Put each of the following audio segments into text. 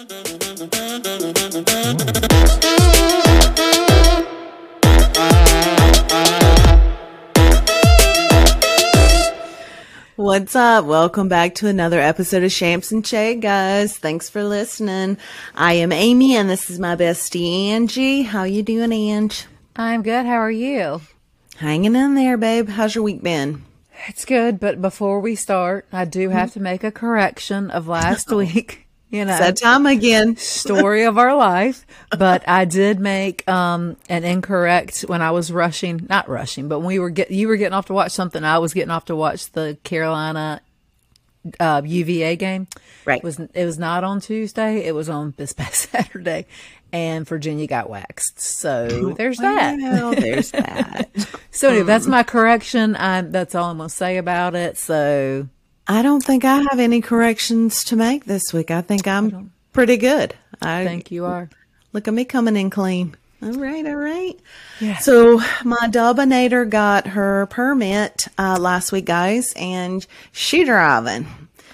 What's up? Welcome back to another episode of Shamps and Shay, guys. Thanks for listening. I am Amy, and this is my bestie Angie. How you doing, Angie? I'm good. How are you? Hanging in there, babe. How's your week been? It's good, but before we start, I do have to make a correction of last week. You know, It's that time again. story of our life. But I did make um an incorrect when I was rushing, not rushing, but when we were get you were getting off to watch something. I was getting off to watch the Carolina uh, UVA game. Right. It was it was not on Tuesday. It was on this past Saturday, and Virginia got waxed. So there's that. Well, there's that. So anyway, that's my correction. I, that's all I'm gonna say about it. So I don't think I have any corrections to make this week. I think I'm pretty good. I think you are. Look at me coming in clean. All right, all right. Yeah. So my Dubinator got her permit uh, last week, guys, and she driving.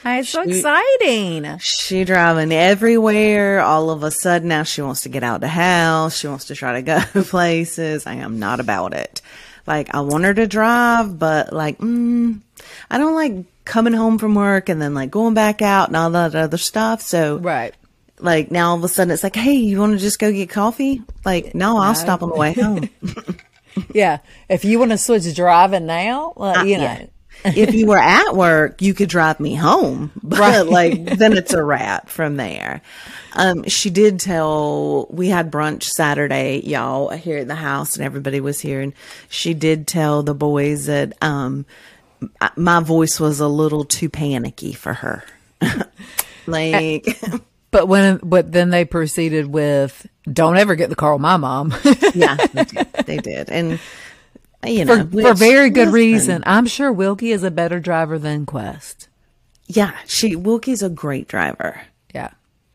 It's so exciting. She driving everywhere. All of a sudden, now she wants to get out the house. She wants to try to go places. I am not about it. Like I want her to drive, but like, mm, I don't like coming home from work and then like going back out and all that other stuff. So Right. like now all of a sudden it's like, hey, you want to just go get coffee? Like, no, I'll stop on the way home. Yeah. If you want to switch driving now, well, you know. Yeah. if you were at work, you could drive me home, but Right. like then it's a wrap from there. Um, she did tell we had brunch Saturday, y'all, here at the house, and everybody was here, and she did tell the boys that um, my voice was a little too panicky for her. like, But when but then they proceeded with don't ever get the car with my mom. yeah, they did, they did, and you know, for, for very good listen, reason. I'm sure Wilkie is a better driver than Qwest. Yeah, she Wilkie's a great driver. Yeah.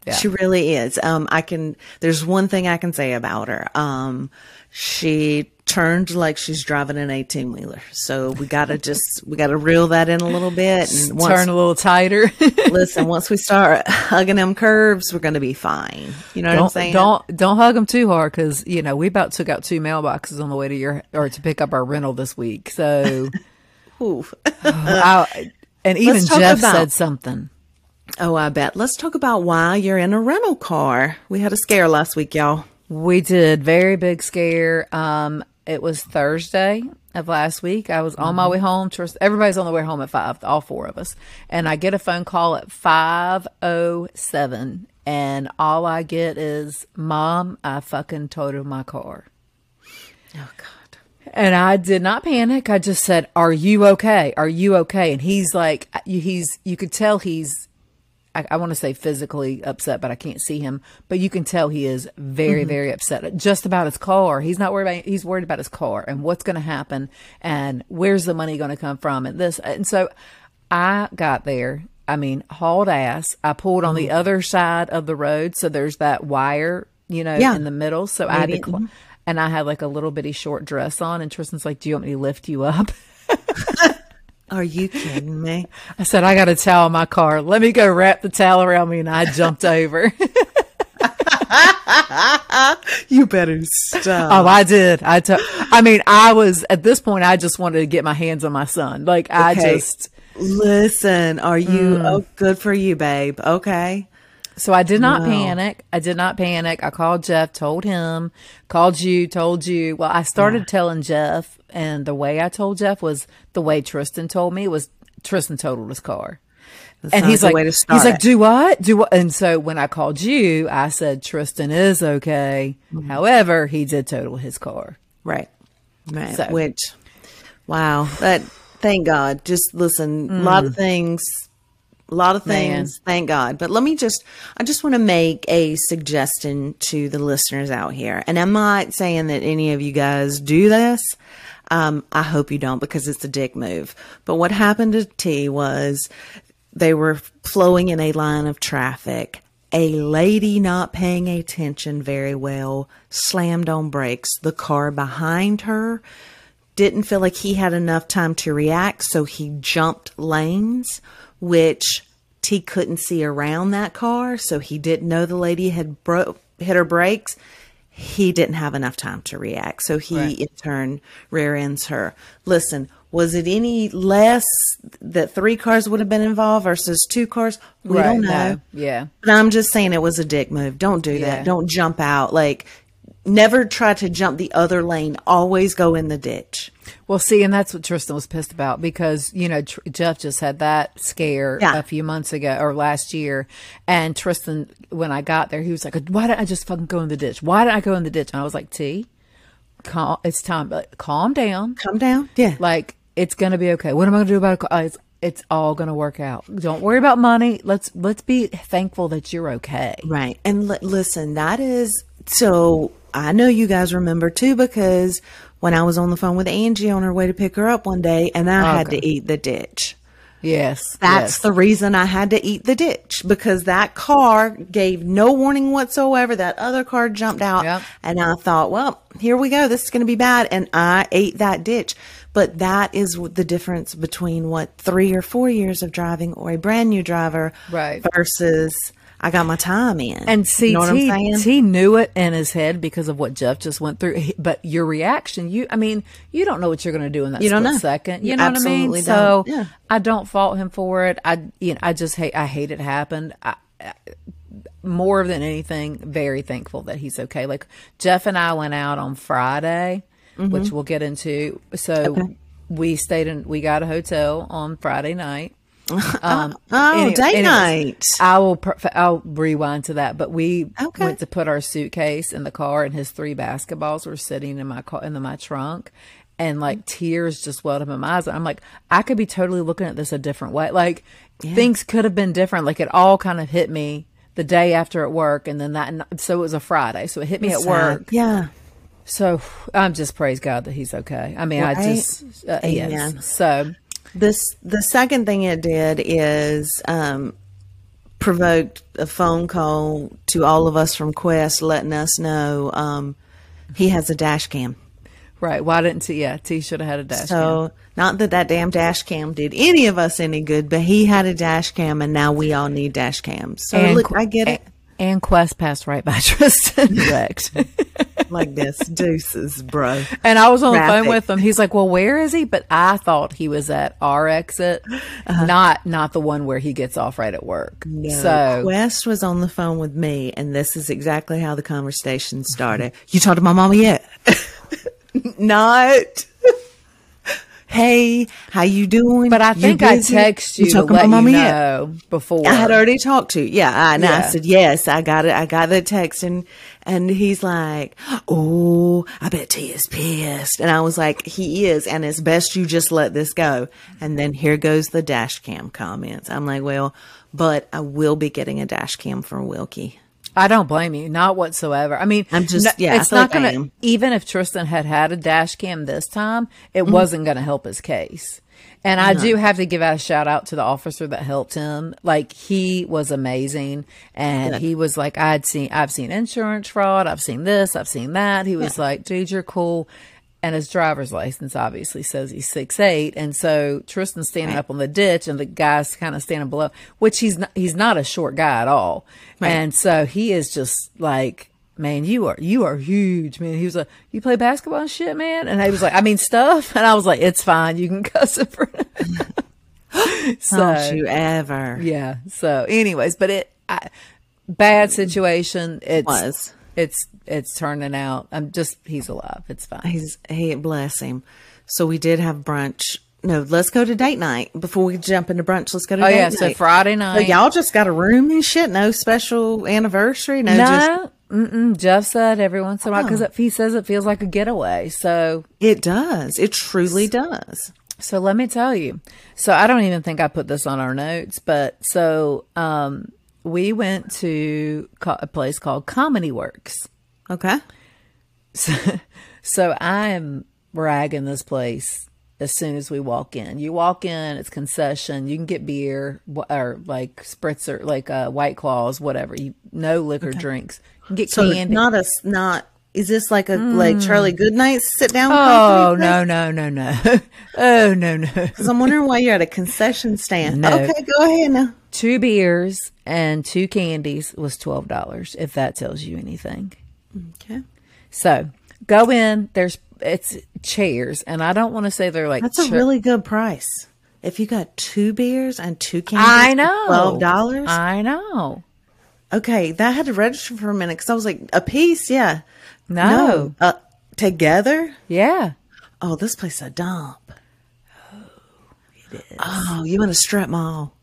Yeah. She really is. Um, I can, there's one thing I can say about her. Um, she turned like she's driving an 18 wheeler. So we gotta just, we gotta reel that in a little bit. And once, Turn a little tighter. listen, once we start hugging them curves, we're gonna be fine. You know what I'm saying? don't don't hug them too hard because you know we about took out two mailboxes on the way to your or to pick up our rental this week. So Ooh. I, and even Jeff about- said something. Oh, I bet. Let's talk about why you're in a rental car. We had a scare last week, y'all. We did very big scare. Um, it was Thursday of last week. I was on my mm-hmm. way home. Trust everybody's on the way home at five, all four of us, and I get a phone call at five oh seven, and all I get is, "Mom, I fucking totaled my car." Oh, God. And I did not panic. I just said, "Are you okay? Are you okay?" And he's like, he's you could tell he's I, I want to say physically upset, but I can't see him. But you can tell he is very, mm-hmm. very upset just about his car. He's not worried about. He's worried about his car and what's going to happen and where's the money going to come from and this. And so I got there. I mean, hauled ass. I pulled on the mm-hmm. other side of the road, so there's that wire, you know, Yeah. in the middle. So I had to, Maybe, cl- mm-hmm. and I had like a little bitty short dress on. And Tristan's like, "Do you want me to lift you up?" Are you kidding me? I said, I got a towel in my car. Let me go wrap the towel around me. And I jumped over. You better stop. oh, I did. I took, I mean, I was, at this point, I just wanted to get my hands on my son. Like, I Okay. just, Listen, are you, Mm. oh, good for you, babe. Okay. So I did not Wow. panic. I did not panic. I called Jeff, told him, called you, told you. Well, I started telling Jeff, and the way I told Jeff was the way Tristan told me was Tristan totaled his car. That's and he's like, way to he's like, do what? Do what? And so when I called you, I said Tristan is okay. Mm-hmm. However, he did total his car. Right. Right. So- Which, wow. That, thank God. Just listen, a lot of things, a lot of Mm. Man. things, thank God. But let me just, I just want to make a suggestion to the listeners out here. And I'm not saying that any of you guys do this. Um, I hope you don't because it's a dick move. But what happened to T was they were flowing in a line of traffic. A lady not paying attention very well slammed on brakes. The car behind her didn't feel like he had enough time to react, so he jumped lanes, which T couldn't see around that car, so he didn't know the lady had bro- hit her brakes. He didn't have enough time to react, so he Right. in turn rear ends her. Listen, was it any less that three cars would have been involved versus two cars? We Right, don't know. no, yeah. But I'm just saying it was a dick move. Don't do Yeah. that. Don't jump out. Like, never try to jump the other lane. Always go in the ditch. Well, see, and that's what Tristan was pissed about because you know Tr- Jeff just had that scare Yeah. a few months ago or last year, and Tristan, when I got there, he was like, "Why didn't I just fucking go in the ditch? Why didn't I go in the ditch?" And I was like, "T, calm, it's time. Like, calm down. Calm down. Yeah. Like it's gonna be okay. What am I gonna do about it? It's it's all gonna work out. Don't worry about money. Let's let's be thankful that you're okay. Right. And li- listen, that is so I know you guys remember too because when I was on the phone with Angie on her way to pick her up one day and I had to eat the ditch. Yes, That's yes. the reason I had to eat the ditch because that car gave no warning whatsoever. That other car jumped out Yep. and I thought, well, here we go. This is going to be bad. And I ate that ditch. But that is the difference between what three or four years of driving or a brand new driver Right. versus I got my time in. And see, you know what I'm T, knew it in his head because of what Jeff just went through. But your reaction, you, I mean, you don't know what you're going to do in that You don't know. second. You You know what I mean? So don't. Yeah. I don't fault him for it. I, you know, I just hate, I hate it happened. I, I- more than anything, very thankful that he's okay. Like Jeff and I went out on Friday, Mm-hmm. which we'll get into. So we stayed in, we got a hotel on Friday night. Um, Oh, any- date anyways, night. I will. per- I'll rewind to that. But we Okay. went to put our suitcase in the car, and his three basketballs were sitting in my car in the, my trunk, and like tears just welled up in my eyes. I'm like, I could be totally looking at this a different way. Like things could have been different. Like it all kind of hit me the day after at work, and then that. So it was a Friday, so it hit me at Sad. work. Yeah. So I'm just praise God that he's okay. I mean, I just uh, yes. So This the second thing it did is um, provoked a phone call to all of us from Qwest, letting us know um, he has a dash cam. right, why didn't T? Yeah, T should have had a dash. cam. So not that that damn dash cam did any of us any good, but he had a dash cam, and now we all need dash cams. So look, Qu- I get it. And Qwest passed right by Tristan wrecked. like this, deuces, bro. and I was on the phone with him. He's like, "Well, where is he?" But I thought he was at our exit, Uh-huh. not not the one where he gets off right at work. So Qwest was on the phone with me, and this is exactly how the conversation started. You talked to my mama yet? Not. Hey, how you doing? but I think I text you, to talking let you yet? know before. I had already talked to. you. Yeah, I, and I said yes. I got it. I got the text, and and he's like, "Oh, I bet T is pissed." And I was like, "He is, and it's best you just let this go." And then here goes the dash cam comments. I'm like, "Well, but I will be getting a dash cam from Wilkie." I don't blame you, not whatsoever. I mean, I'm just- no- yeah, it's not like gonna. Even if Tristan had had a dash cam this time, it Mm-hmm. wasn't going to help his case. And I do have to give a shout out to the officer that helped him. Like he was amazing, and he was like, "I'd seen, I've seen insurance fraud, I've seen this, I've seen that." He was like, "Dude, you're cool." And his driver's license obviously says he's six eight, and so Tristan's standing up on the ditch, and the guy's kind of standing below, which he's not, he's not a short guy at all, and so he is just like, man, you are you are huge, man. He was like, you play basketball and shit, man, and I was like, I mean stuff, and I was like, it's fine, you can cuss of me. so Don't you ever? yeah. So, anyways, but it I, bad situation. It's Was. it's it's turning out. I'm just he's alive. It's fine. He's he bless him. So we did have brunch. No, let's go to date night before we jump into brunch. Let's go to Oh date yeah. night. So Friday So night. y'all just got a room and shit. No special anniversary. No, just no. Mm-mm, Jeff said every once in a while Oh. because he says it feels like a getaway. So it does. It truly does. So let me tell you. So I don't even think I put this on our notes, but so um, we went to a place called Comedy Works. Okay. So, so I am ragging this place as soon as we walk in. You walk in, it's concession. You can get beer or like spritzer, like uh, White Claws, whatever. You no liquor drinks. You can get So candy. not a not Is this like a like Charlie Goodnight sit down? Oh no no no no! oh no no! Because I'm wondering why you're at a concession stand. No. Okay, go ahead now. Two beers and two candies was twelve dollars. If that tells you anything. Okay, So go in. There's it's chairs, and I don't want to say they're like that's a really good price. If you got two beers and two cans, I know twelve dollars. I know. Okay, that had to register for a minute because I was like, a piece, yeah. No. uh, together. Yeah. Oh, this place a dump. Oh, you in a strip mall?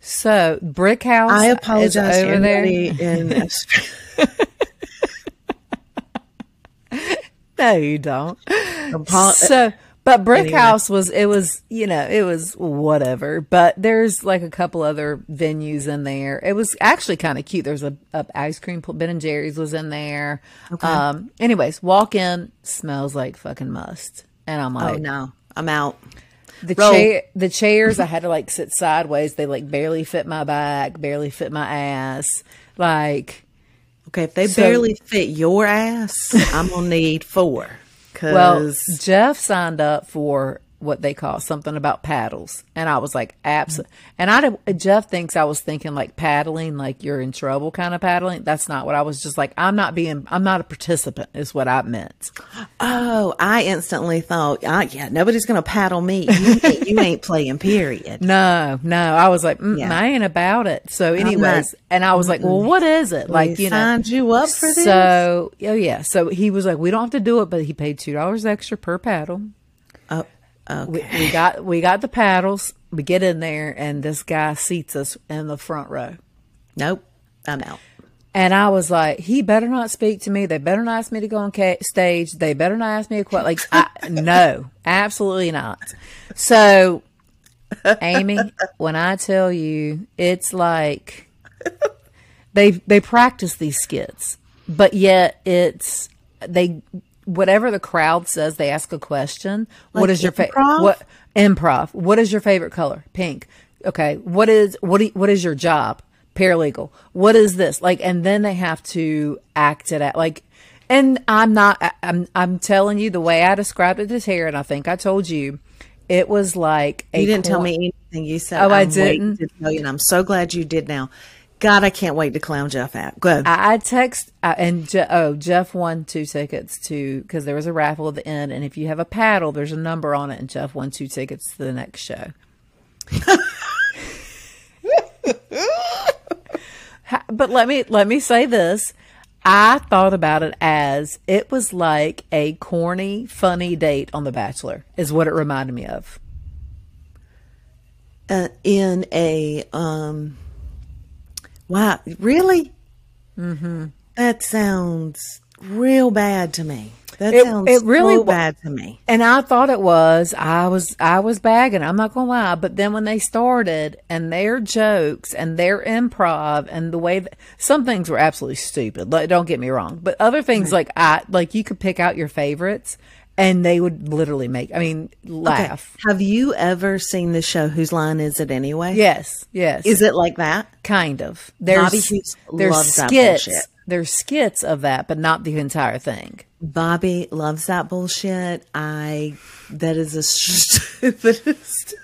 So Brick House. I is apologize to over there. anybody in No, you don't. So but brick Anyway. house was it was you know it was whatever. But there's like a couple other venues in there. It was actually kind of cute. There's a, a ice cream ben and jerry's was in there. Um anyways walk in smells like fucking must. And i'm like, oh no, I'm out. the chair the chairs i had to like sit sideways. They like barely fit my back barely fit my ass. Like Okay, if they So- barely fit your ass, I'm gonna need four. Cause Well, Jeff signed up for what they call something about paddles, and I was like, absolutely. And I, Jeff thinks I was thinking like paddling, like you're in trouble kind of paddling. That's not what I was. Just like I'm not being, I'm not a participant, is what I meant. oh, I instantly thought, ah, yeah, nobody's gonna paddle me. You, ain't- you ain't playing. Period. No, no, I was like, mm, Yeah. I ain't about it. So, anyways, and I was like, well, what is it? Like, We you know, signed you up for this. So, oh yeah, so he was like, we don't have to do it, but he paid two dollars extra per paddle. oh, okay. we, we got we got the paddles. We get in there, and this guy seats us in the front row. nope, I'm out. And I was like, he better not speak to me. They better not ask me to go on ca- stage. They better not ask me a question. Like, I, no, absolutely not. So, Amy, when I tell you, it's like they they practice these skits, but yet it's they whatever the crowd says, they ask a question. what Like is your favorite? What improv? What is your favorite color? Pink. Okay. What is what? Do what is your job? Paralegal. What is this? Like, and then they have to act it out. Like, and I'm not. I- I'm. I'm telling you the way I described it to Tara, and I think I told you, it was like a You didn't tell me anything. You said, Oh, I I'm waiting didn't? To tell you, and I'm so glad you did now. God, I can't wait to clown Jeff out. Go. I, I text I, and Je- oh Jeff won two tickets to because there was a raffle at the end, and if you have a paddle, there's a number on it, and Jeff won two tickets to the next show. But let me let me say this. I thought about it as it was like a corny, funny date on The Bachelor, is what it reminded me of. uh, in a um wow really mm-hmm. that sounds real bad to me that It- sounds it really so bad to me And I thought it was. I was I was bagging. I'm not gonna lie. But then when they started and their jokes and their improv and the way that some things were absolutely stupid. Like, don't get me wrong. But other things like I like you could pick out your favorites and they would literally make. I mean, Okay. laugh. have you ever seen the show whose line is it anyway Yes, yes. is it like that kind of? There's there's loves that skits. bullshit. There's skits of that, but not the entire thing. bobby loves that bullshit i that is the stupidest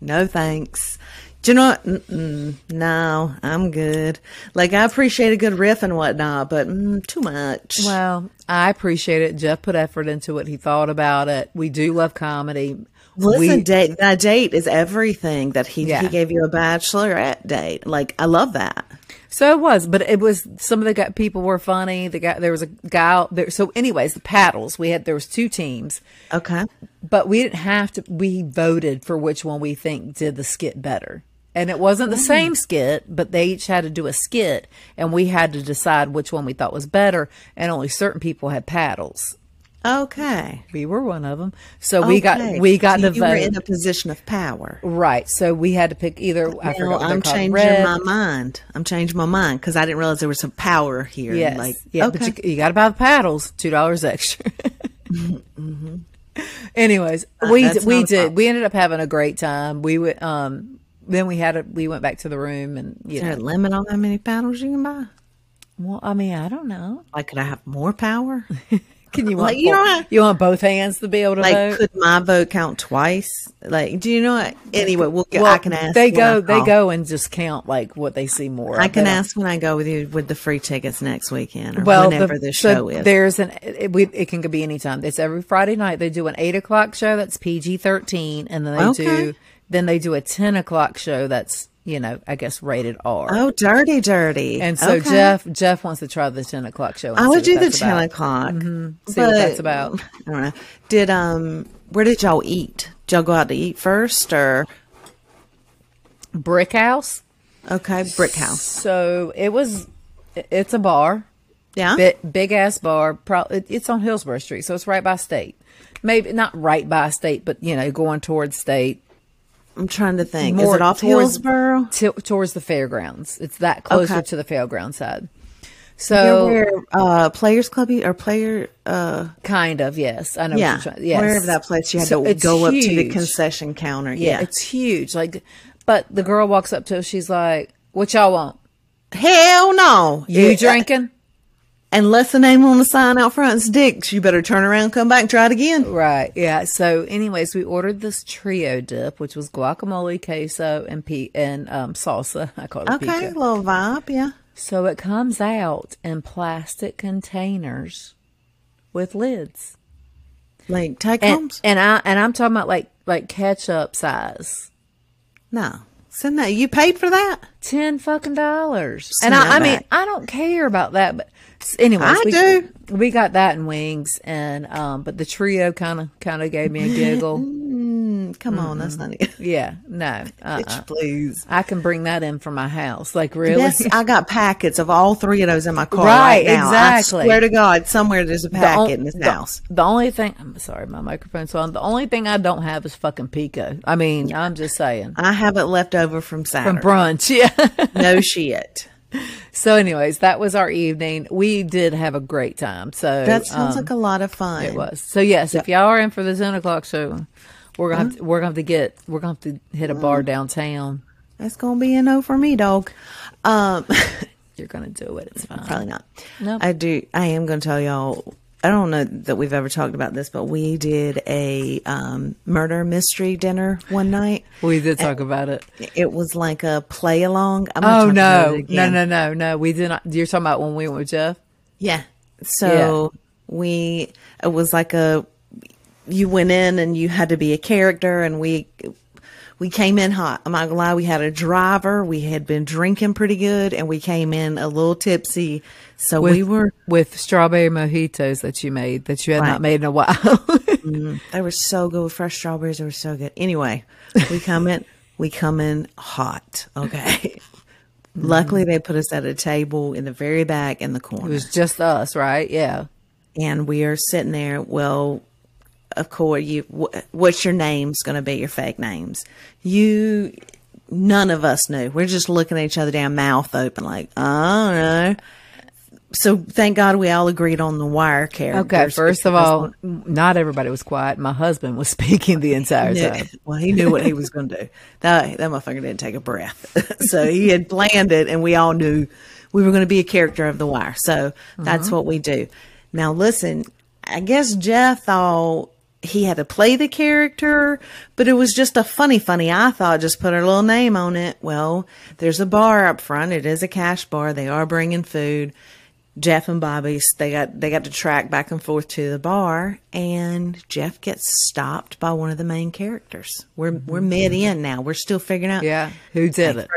no thanks do you know what? Mm-mm, no, I'm good. Like I appreciate a good riff and whatnot, but mm, too much. Well, I appreciate it. Jeff put effort into it. He thought about it. We do love comedy. Listen, we, date that date is everything that he Yeah. he gave you a bachelorette date. Like I love that. So it was, but it was some of the people were funny. The guy there was a guy out there. So, anyways, the paddles we had there was two teams, Okay. but we didn't have to. We voted for which one we think did the skit better, and it wasn't the same skit, but they each had to do a skit, and we had to decide which one we thought was better. And only certain people had paddles. Okay. We were one of them, so we got we got so to you were in a position of power. Right. So we had to pick either. I forgot I'm changing red. my mind. I'm changing my mind because I didn't realize there was some power here. Yes. Like yeah. okay. But you, you got to buy the paddles. Two dollars extra. Anyways, we Mm-hmm. that's we not a did. We ended up having a great time. We went. Um. Then we had a. We went back to the room and you is there a know. limit on how many paddles you can buy? Well, I mean, I don't know. Like, could I have more power? Can you Like, want you know you want both hands to be able to like, vote? could my vote count twice? Like, do you know what? Anyway, we'll get, well, I can ask. They go. They go and just count like what they see more. I can ask when I go with you with the free tickets next weekend or Well, whenever the, the so show is. there's an it, we, it can be anytime. It's every Friday night. They do an eight o'clock show that's PG thirteen, and then they Okay. do then they do a ten o'clock show that's you know I guess rated R. Oh, dirty, dirty. And so Okay. Jeff Jeff wants to try the ten o'clock show. I would do the ten about. o'clock. See what that's about. I don't know. Did um, where did y'all eat? Did y'all go out to eat first, or Brick House. okay, Brick House? So it was. It's a bar. Yeah, big, big ass bar. Pro- it's on Hillsborough Street, so it's right by State. Maybe not right by State, but you know, going towards State. I'm trying to think. More is it off towards- Hillsborough? T- towards the fairgrounds. It's that closer Okay. to the fairground side. So where uh, Players Club or player? Uh, kind of yes, I know. yeah, what you're trying, yes. wherever that place you had So to go up to the concession counter. Yeah, Yeah, it's huge. Like, but the girl walks up to us. She's like, "What y'all want? hell no. You It- drinking?" Unless the name on the sign out front is Dick's, you better turn around, come back, try it again. Right. Yeah. So, anyways, we ordered this trio dip, which was guacamole, queso, and pe- and um, salsa. I call it Okay, pico. little vibe, yeah. So it comes out in plastic containers with lids, Like take and homes? and I and I'm talking about like like ketchup size, No, send that. You paid for that? ten fucking dollars. And I, I mean. I don't care about that, but anyway, I we, do. We got that in wings, and um, but the trio kind of kind of gave me a giggle. Mm, come on, that's not it. yeah, no, uh, Bitch, please. I can bring that in from my house. Like really? Yes, I got packets of all three of those in my car Right, right, now. exactly. I swear to God, somewhere there's a The on- packet in this the- house. The only thing, I'm sorry, my microphone's on. The only thing I don't have is fucking pico. I mean, I'm just saying I have it left over from from Saturday. brunch. Yeah. no shit. so, anyways, that was our evening. We did have a great time. So That sounds um, like a lot of fun. it was. So yes, if y'all are in for the ten o'clock show, we're gonna have to, we're gonna have to get we're gonna have to hit a bar downtown. That's gonna be a no for me, dog. Um, You're gonna do it. It's fine. probably not. Nope. I do. I am going to tell y'all. I don't know that we've ever talked about this, but we did a um, murder mystery dinner one night. We did talk about it. It was like a play along. I'm gonna Oh no, no, no, no, no. We did not. You're talking about when we went with Jeff. Yeah. So we it was like a you went in and you had to be a character and we we came in hot. I'm not gonna lie, we had a driver, we had been drinking pretty good and we came in a little tipsy. So with, we were with strawberry mojitos that you made that you had not made in a while. Mm-hmm. they were so good with fresh strawberries, they were so good. Anyway, we come in we come in hot, okay. Mm-hmm. Luckily they put us at a table in the very back in the corner. it was just us, right? Yeah. and we are sitting there. Well, of course, you. What's your name's going to be your fake names? You. None of us knew. We're just looking at each other down, mouth open, like I don't know. So thank God we all agreed on the wire characters. Okay. First of all, not everybody was quiet. My husband was speaking the entire knew- time. well, he knew what he was going to do. That that motherfucker didn't take a breath. so he had planned it, and we all knew we were going to be a character of the wire. So that's uh-huh. what we do. Now, listen, I guess Jeff thought he had to play the character, but it was just a funny, funny. I thought just put our little name on it. Well, there's a bar up front. It is a cash bar. They are bringing food. Jeff and Bobby, they got they got to track back and forth to the bar, and Jeff gets stopped by one of the main characters. We're we're mm-hmm. mid in now. We're still figuring out. Yeah. Who did it?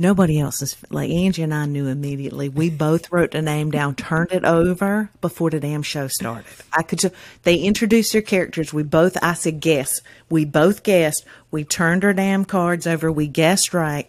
Nobody else is like Angie and I knew immediately. We both wrote the name down, turned it over before the damn show started. I could just they introduced their characters. We both I said guess. We both guessed. We turned our damn cards over. We guessed right.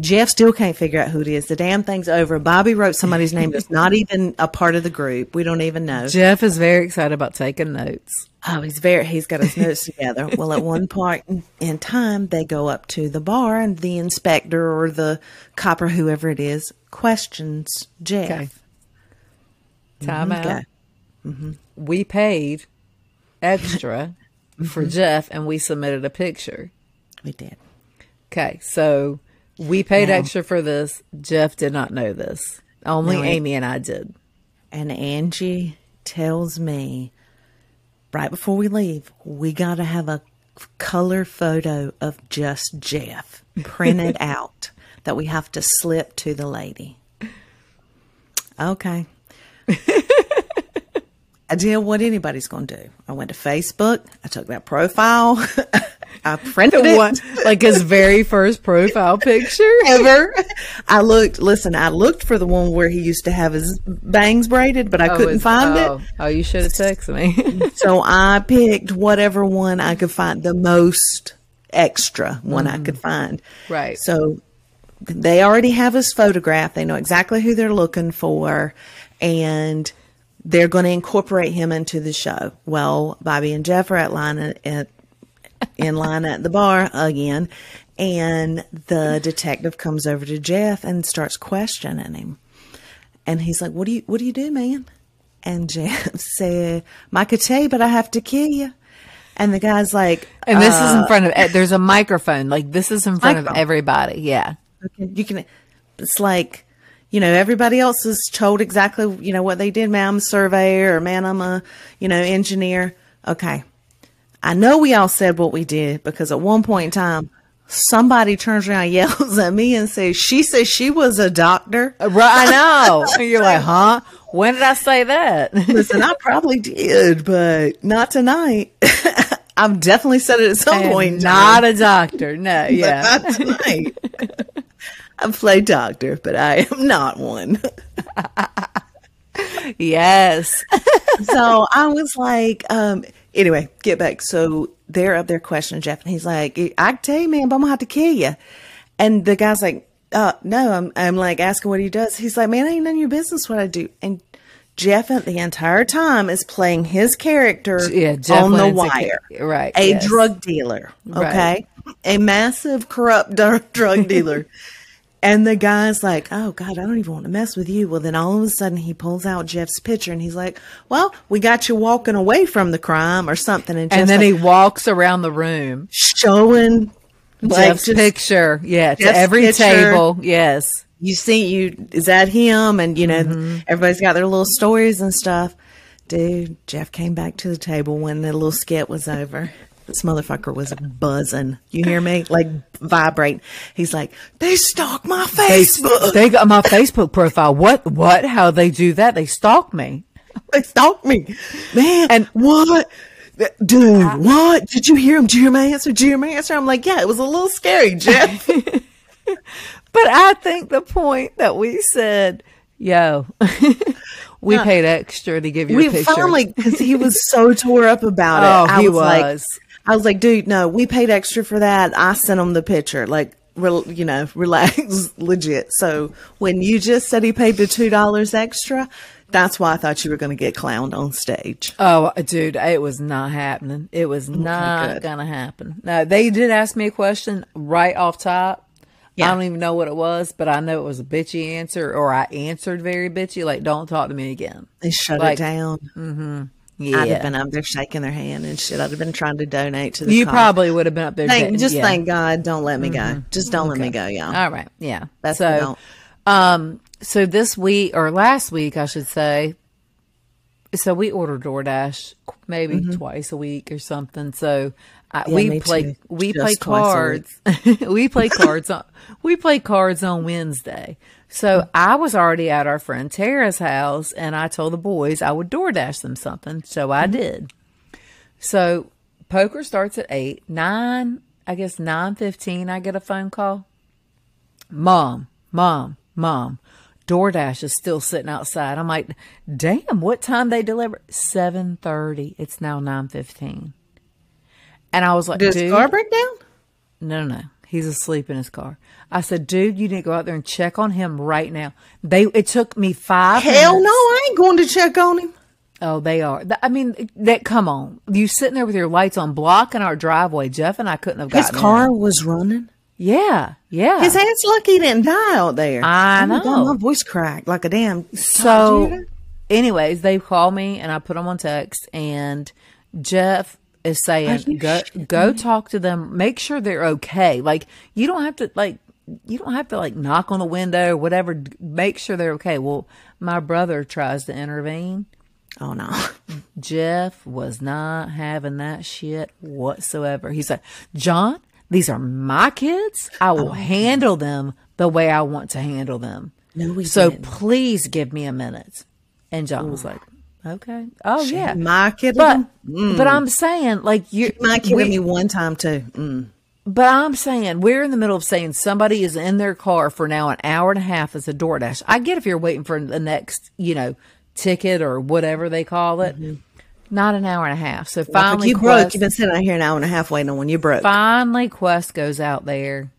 Jeff still can't figure out who it is. The damn thing's over. Bobby wrote somebody's name that's not even a part of the group. We don't even know. Jeff is very excited about taking notes. Oh, he's very, he's got his notes together. Well, at one point in, time, they go up to the bar and the inspector or the copper, whoever it is questions Jeff. Okay. Mm-hmm. Time out. Okay. Mm-hmm. We paid extra for Jeff and we submitted a picture. We did. Okay. So we paid Now- extra for this. Jeff did not know this. Only No, Amy and I did. And Angie tells me right before we leave, we got to have a color photo of just Jeff printed out that we have to slip to the lady. Okay. I did what anybody's going to do. I went to Facebook. I took that profile. I printed it. One, like his very first profile picture. ever. I looked, listen, I looked for the one where he used to have his bangs braided, but I oh, couldn't find oh, it. Oh, oh you should have texted me. So I picked whatever one I could find, the most extra one I could mm-hmm. find. Right. So they already have his photograph. They know exactly who they're looking for. And they're going to incorporate him into the show. Well, Bobby and Jeff are at line at, in line at the bar again. And the detective comes over to Jeff and starts questioning him. And he's like, "What do you What do you do, man?" And Jeff said, "I could tell but I have to kill you." And the guy's like, and this is in front of, eh, there's a microphone. Like this is in front of everybody. Yeah. Okay, you can. It's like, you know, everybody else is told exactly, you know, what they did. Man, I'm a surveyor, or man, I'm a, you know, engineer. Okay, I know we all said what we did because at one point in time, somebody turns around, yells at me, and says, "She says she was a doctor." Uh, right. I know. And You're like, huh? When did I say that? Listen, I probably did, but not tonight. I've definitely said it at some point. Not a doctor. No. Yeah. not tonight. I play doctor, but I am not one. yes. so I was like, um, anyway, get back. So they're up there questioning Jeff, and he's like, I can tell you, man, but I'm gonna have to kill you. And the guy's like, uh, no, I'm, I'm like asking what he does. He's like, man, I ain't none of your business what I do. And Jeff, the entire time, is playing his character Yeah, on the wire, ca- right, A yes. drug dealer, okay, Right. a massive corrupt drug dealer. And the guy's like, "Oh God, I don't even want to mess with you." Well, then all of a sudden he pulls out Jeff's picture and he's like, "Well, we got you walking away from the crime or something." And, And then like, he walks around the room. showing like Jeff's just, picture. Yeah. To every picture. table. Yes. you see you is that him? And you know Mm-hmm. everybody's got their little stories and stuff. Dude, Jeff came back to the table when the little skit was over. This motherfucker was buzzing. You hear me? Like vibrate. He's like, they stalked my Facebook. They got my Facebook profile. What? What? How they do that? They stalk me. They stalked me, man. And- what, dude? What? Did you hear him? Did you hear my answer? Did you hear my answer? I'm like, yeah, it was a little scary, Jeff. But I think the point that we said, yo, we paid extra to give you we finally because he was so tore up about it. Oh, I he was, like, was. I was like, dude, no, we paid extra for that. I sent him the picture, like, rel you know, relax, legit. So when you just said he paid the two dollars extra, that's why I thought you were going to get clowned on stage. Oh, dude, it was not happening. It was oh not good. gonna happen. No, they did ask me a question right off top. Yeah. I don't even know what it was, but I know it was a bitchy answer, or I answered very bitchy, like "Don't talk to me again." They shut Like, it down. Mm-hmm. Yeah, I'd have been up there shaking their hand and shit. I'd have been trying to donate to the you cause. probably would have been up there. Thank, just yeah. Mm-hmm. thank God, don't let me go. Just don't let me go, y'all. All right, yeah. That's so, um, so this week or last week, I should say. So we order DoorDash maybe twice a week or something. So I, Mm-hmm. Yeah, we play too. we Just play cards. we play cards on we play cards on Wednesday. So I was already at our friend Tara's house, and I told the boys I would DoorDash them something. So I Mm-hmm. did. So poker starts at eight, nine. I guess nine fifteen. I get a phone call. Mom, mom, mom. DoorDash is still sitting outside. I'm like, damn, what time they deliver? Seven thirty. It's now nine fifteen. And I was like, Does dude, car break down? no, no, no. He's asleep in his car. I said, dude, you need to go out there and check on him right now. They. It took me five. Hell minutes. no, I ain't going to check on him. Oh, they are. I mean, that. Come on, you sitting there with your lights on, blocking our driveway. Jeff and I couldn't have His car in. was running. Yeah, yeah. His ass lucky he didn't die out there. I Oh my God, know. my voice cracked like a damn. So, anyways, they called me and I put them on text, and Jeff is saying, "Go, shitting go talk to them. Make sure they're okay. Like you don't have to like." you don't have to like knock on the window or whatever. Make sure they're okay. Well, my brother tries to intervene. Oh no. Jeff was not having that shit whatsoever. He said, John, these are my kids. I will oh, handle them the way I want to handle them. No, we so didn't. please give me a minute. And John was like, okay. Oh, yeah. My kid, But, but I'm saying, like, you my kid we- me one time too. Mm. but I'm saying we're in the middle of saying somebody is in their car for now an hour and a half as a DoorDash. I get if you're waiting for the next, you know, ticket or whatever they call it. Not an hour and a half. So finally, you broke. You've been sitting out here an hour and a half waiting on when you broke. finally Qwest goes out there,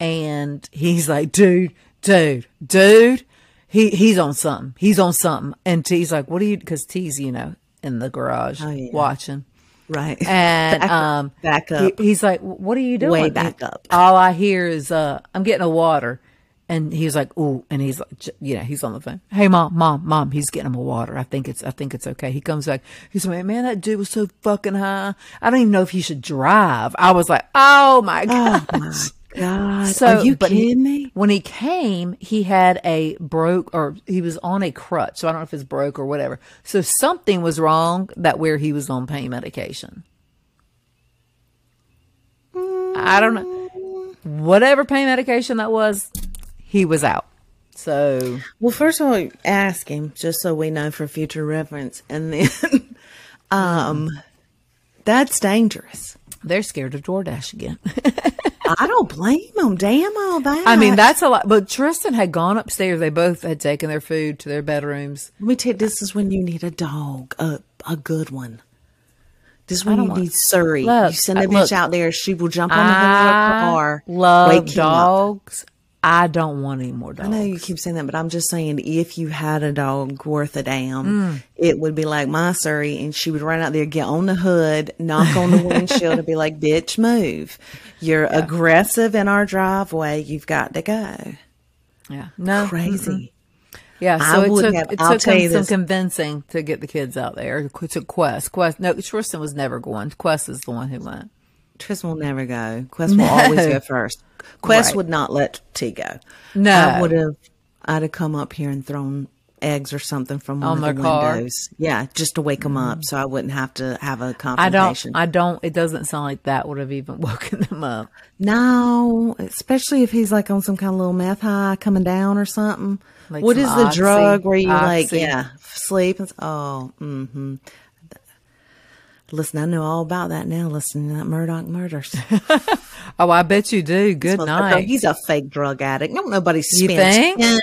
and he's like, "Dude, dude, dude." He he's on something. He's on something. And T's like, "What are you?" Because T's, you know, in the garage Oh, yeah. watching. Right. And Back up, um, back he- he's like, "What are you doing?" Way back up. All I hear is, uh, "I'm getting a water," and he's like, "Ooh," and he's like, "You know," he's on the phone. Hey, mom, mom, mom, he's getting him a water. I think it's, I think it's okay. He comes back. He's like, "Man, that dude was so fucking high. I don't even know if he should drive." I was like, "Oh my god." God, So, are you he- kidding me? When he came, he had a broke, or he was on a crutch. So I don't know if it's broke or whatever. So something was wrong that where he was on pain medication. I don't know. Whatever pain medication that was, he was out. So Well, first of all, ask him just so we know for future reference, and then, um, that's dangerous. they're scared of DoorDash again. I don't blame them. Damn all that. I mean, that's a lot. But Tristan had gone upstairs. They both had taken their food to their bedrooms. Let me tell you, this is when you need a dog, a a good one. This is when you need Surrey. Look, you send a bitch look, out there, she will jump on the hood of car. love wake him up. dogs. I don't want any more dogs. I know you keep saying that, but I'm just saying if you had a dog worth a damn, Mm. it would be like my Surrey, and she would run out there, get on the hood, knock on the windshield, and be like, "Bitch, move! You're aggressive in our driveway. You've got to go." Yeah, no, Crazy. Yeah, I so it would took have- it took some this. convincing to get the kids out there. It took Qwest. Qwest. No, Tristan was never going. Qwest is the one who went. Tristan will never go. Qwest will always go first. Qwest Right. would not let T go. No. I would have. I'd have come up here and thrown eggs or something from one On of the car? windows. Yeah, just to wake them up, so I wouldn't have to have a confrontation. I don't. I don't. It doesn't sound like that would have even woken them up. No, especially if he's like on some kind of little meth high coming down or something. Like what is the Oxy- drug where you like, yeah, sleep? And, oh, mm-hmm. Listen, I know all about that now. Listening to that Murdaugh murders. Oh, I bet you do. Good night. He's a fake drug addict. Don't nobody spend. You think? 10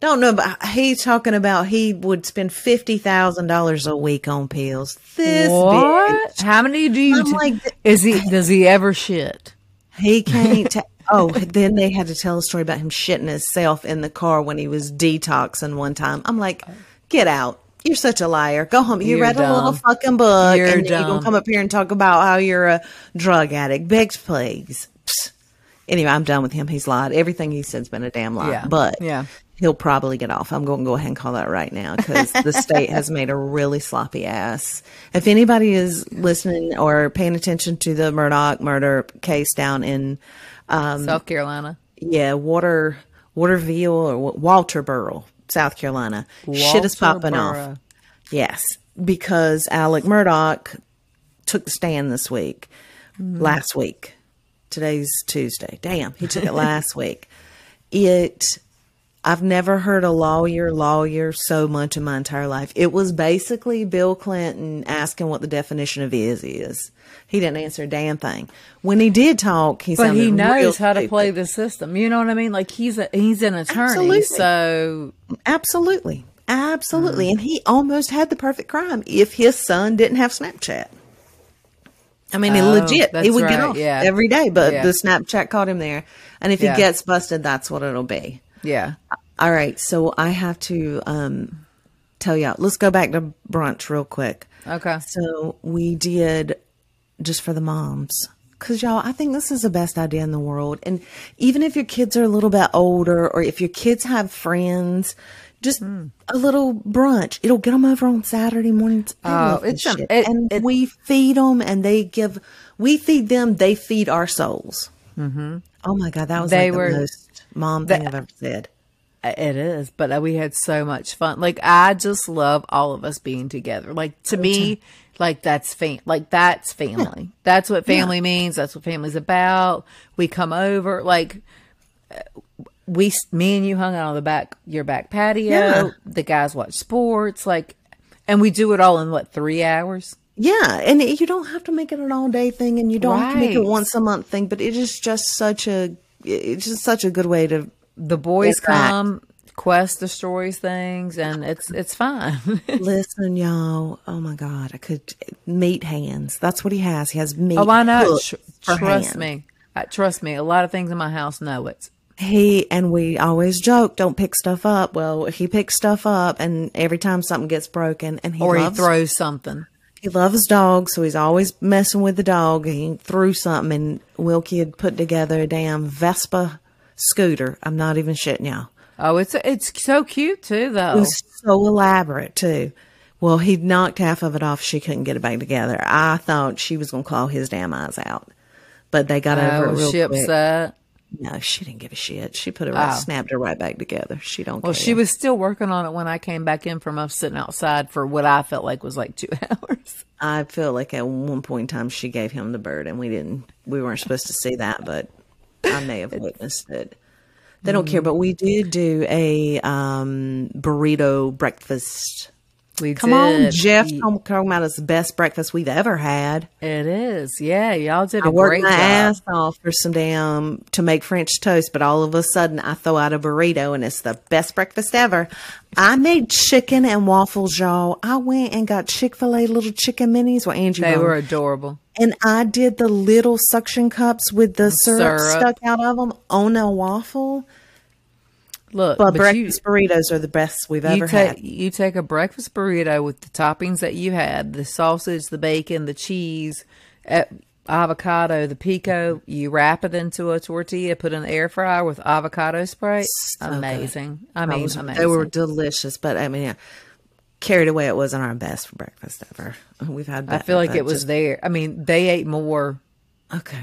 don't know, but he's talking about he would spend fifty thousand dollars a week on pills. This what? bitch, How many do you? T- like- is he? Does he ever shit? he can't. ta- oh, then they had to tell a story about him shitting himself in the car when he was detoxing one time. I'm like, get out. You're such a liar. Go home. You You're read a little fucking book, You're and then you're gonna come up here and talk about how you're a drug addict. Begs, please. Psst. Anyway, I'm done with him. He's lied. Everything he said's been a damn lie. Yeah. But Yeah. he'll probably get off. I'm going to go ahead and call that right now because the state has made a really sloppy ass. If anybody is listening or paying attention to the Murdaugh murder case down in, um, South Carolina. yeah, Water, Waterville or Wa- Walterboro, South Carolina, shit is popping off. Yes, because Alec Murdaugh took the stand this week, hmm. last week. Today's Tuesday. Damn, he took it last week. It, I've never heard a lawyer lawyer so much in my entire life. It was basically Bill Clinton asking what the definition of is is. He didn't answer a damn thing. When he did talk, he But he knows how to play the system. You know what I mean? Like he's a he's an attorney, Absolutely. so Absolutely. Absolutely. Mm. And he almost had the perfect crime if his son didn't have Snapchat. I mean, Oh, legit, he that's would get off yeah. every day, but Yeah. the Snapchat caught him there. And if Yeah. he gets busted, that's what it'll be. Yeah. All right. So I have to um, tell y'all, let's go back to brunch real quick. Okay. So we did just for the moms. Cause y'all, I think this is the best idea in the world. And even if your kids are a little bit older or if your kids have friends, just Hmm. a little brunch. It'll get them over on Saturday mornings. Oh, it's it- and it- we feed them and they give, we feed them, they feed our souls. Mm-hmm. Oh my god, that was They like were- most mom thing I've ever said. It is, but uh, we had so much fun. Like I just love all of us being together. Like to me, like that's fam- like that's family. That's what family means. That's what family's about. We come over like we me and you hung out on the back your back patio. Yeah. The guys watch sports like and we do it all in what 3 hours? Yeah, and you don't have to make it an all day thing, and you don't have to make it once a month thing. But it is just such a it's just such a good way to. The boys come, Qwest destroys things and it's it's fine. Listen, y'all. Oh my God, I could meat hands. That's what he has. He has meat. oh, I know. Tr- trust hands. me. Trust me. A lot of things in my house know it. He and we always joke, don't pick stuff up. Well, he picks stuff up, and every time something gets broken, and he or loves he throws something. He loves dogs, so he's always messing with the dog. He threw something, and Wilkie had put together a damn Vespa scooter. I'm not even shitting y'all. Oh, it's it's so cute too, though. It was so elaborate too. Well, he knocked half of it off. She couldn't get it back together. I thought she was going to claw his damn eyes out, but they got over Oh, it real she quick. No, she didn't give a shit. She put it right, Oh. snapped her right back together. She don't. Well, care. she was still working on it when I came back in from us sitting outside for what I felt like was like two hours. I feel like at one point in time she gave him the bird, and we didn't. We weren't supposed to see that, but I may have witnessed it. They don't care, but we did do a um, burrito breakfast. We Come did. on, Jeff. Y- Talking about it's the best breakfast we've ever had. It is. Yeah, y'all did a I worked great my job. ass off for some damn to make French toast, but all of a sudden I throw out a burrito and it's the best breakfast ever. I made chicken and waffles, y'all. I went and got Chick Fil A little chicken minis Well, Angie. They were adorable. and I did the little suction cups with the syrup, Syrup. stuck out of them on a waffle. Look, But, but you, breakfast burritos are the best we've you ever take had. you take a breakfast burrito with the toppings that you had, the sausage, the bacon, the cheese, eh, avocado, the pico. You wrap it into a tortilla, put it in the air fryer with avocado spray. So good. amazing. I That mean, was- amazing. They were delicious, but I mean, yeah, carried away. It wasn't our best for breakfast ever. We've had. I feel like it was just- there. I mean, they ate more. Okay.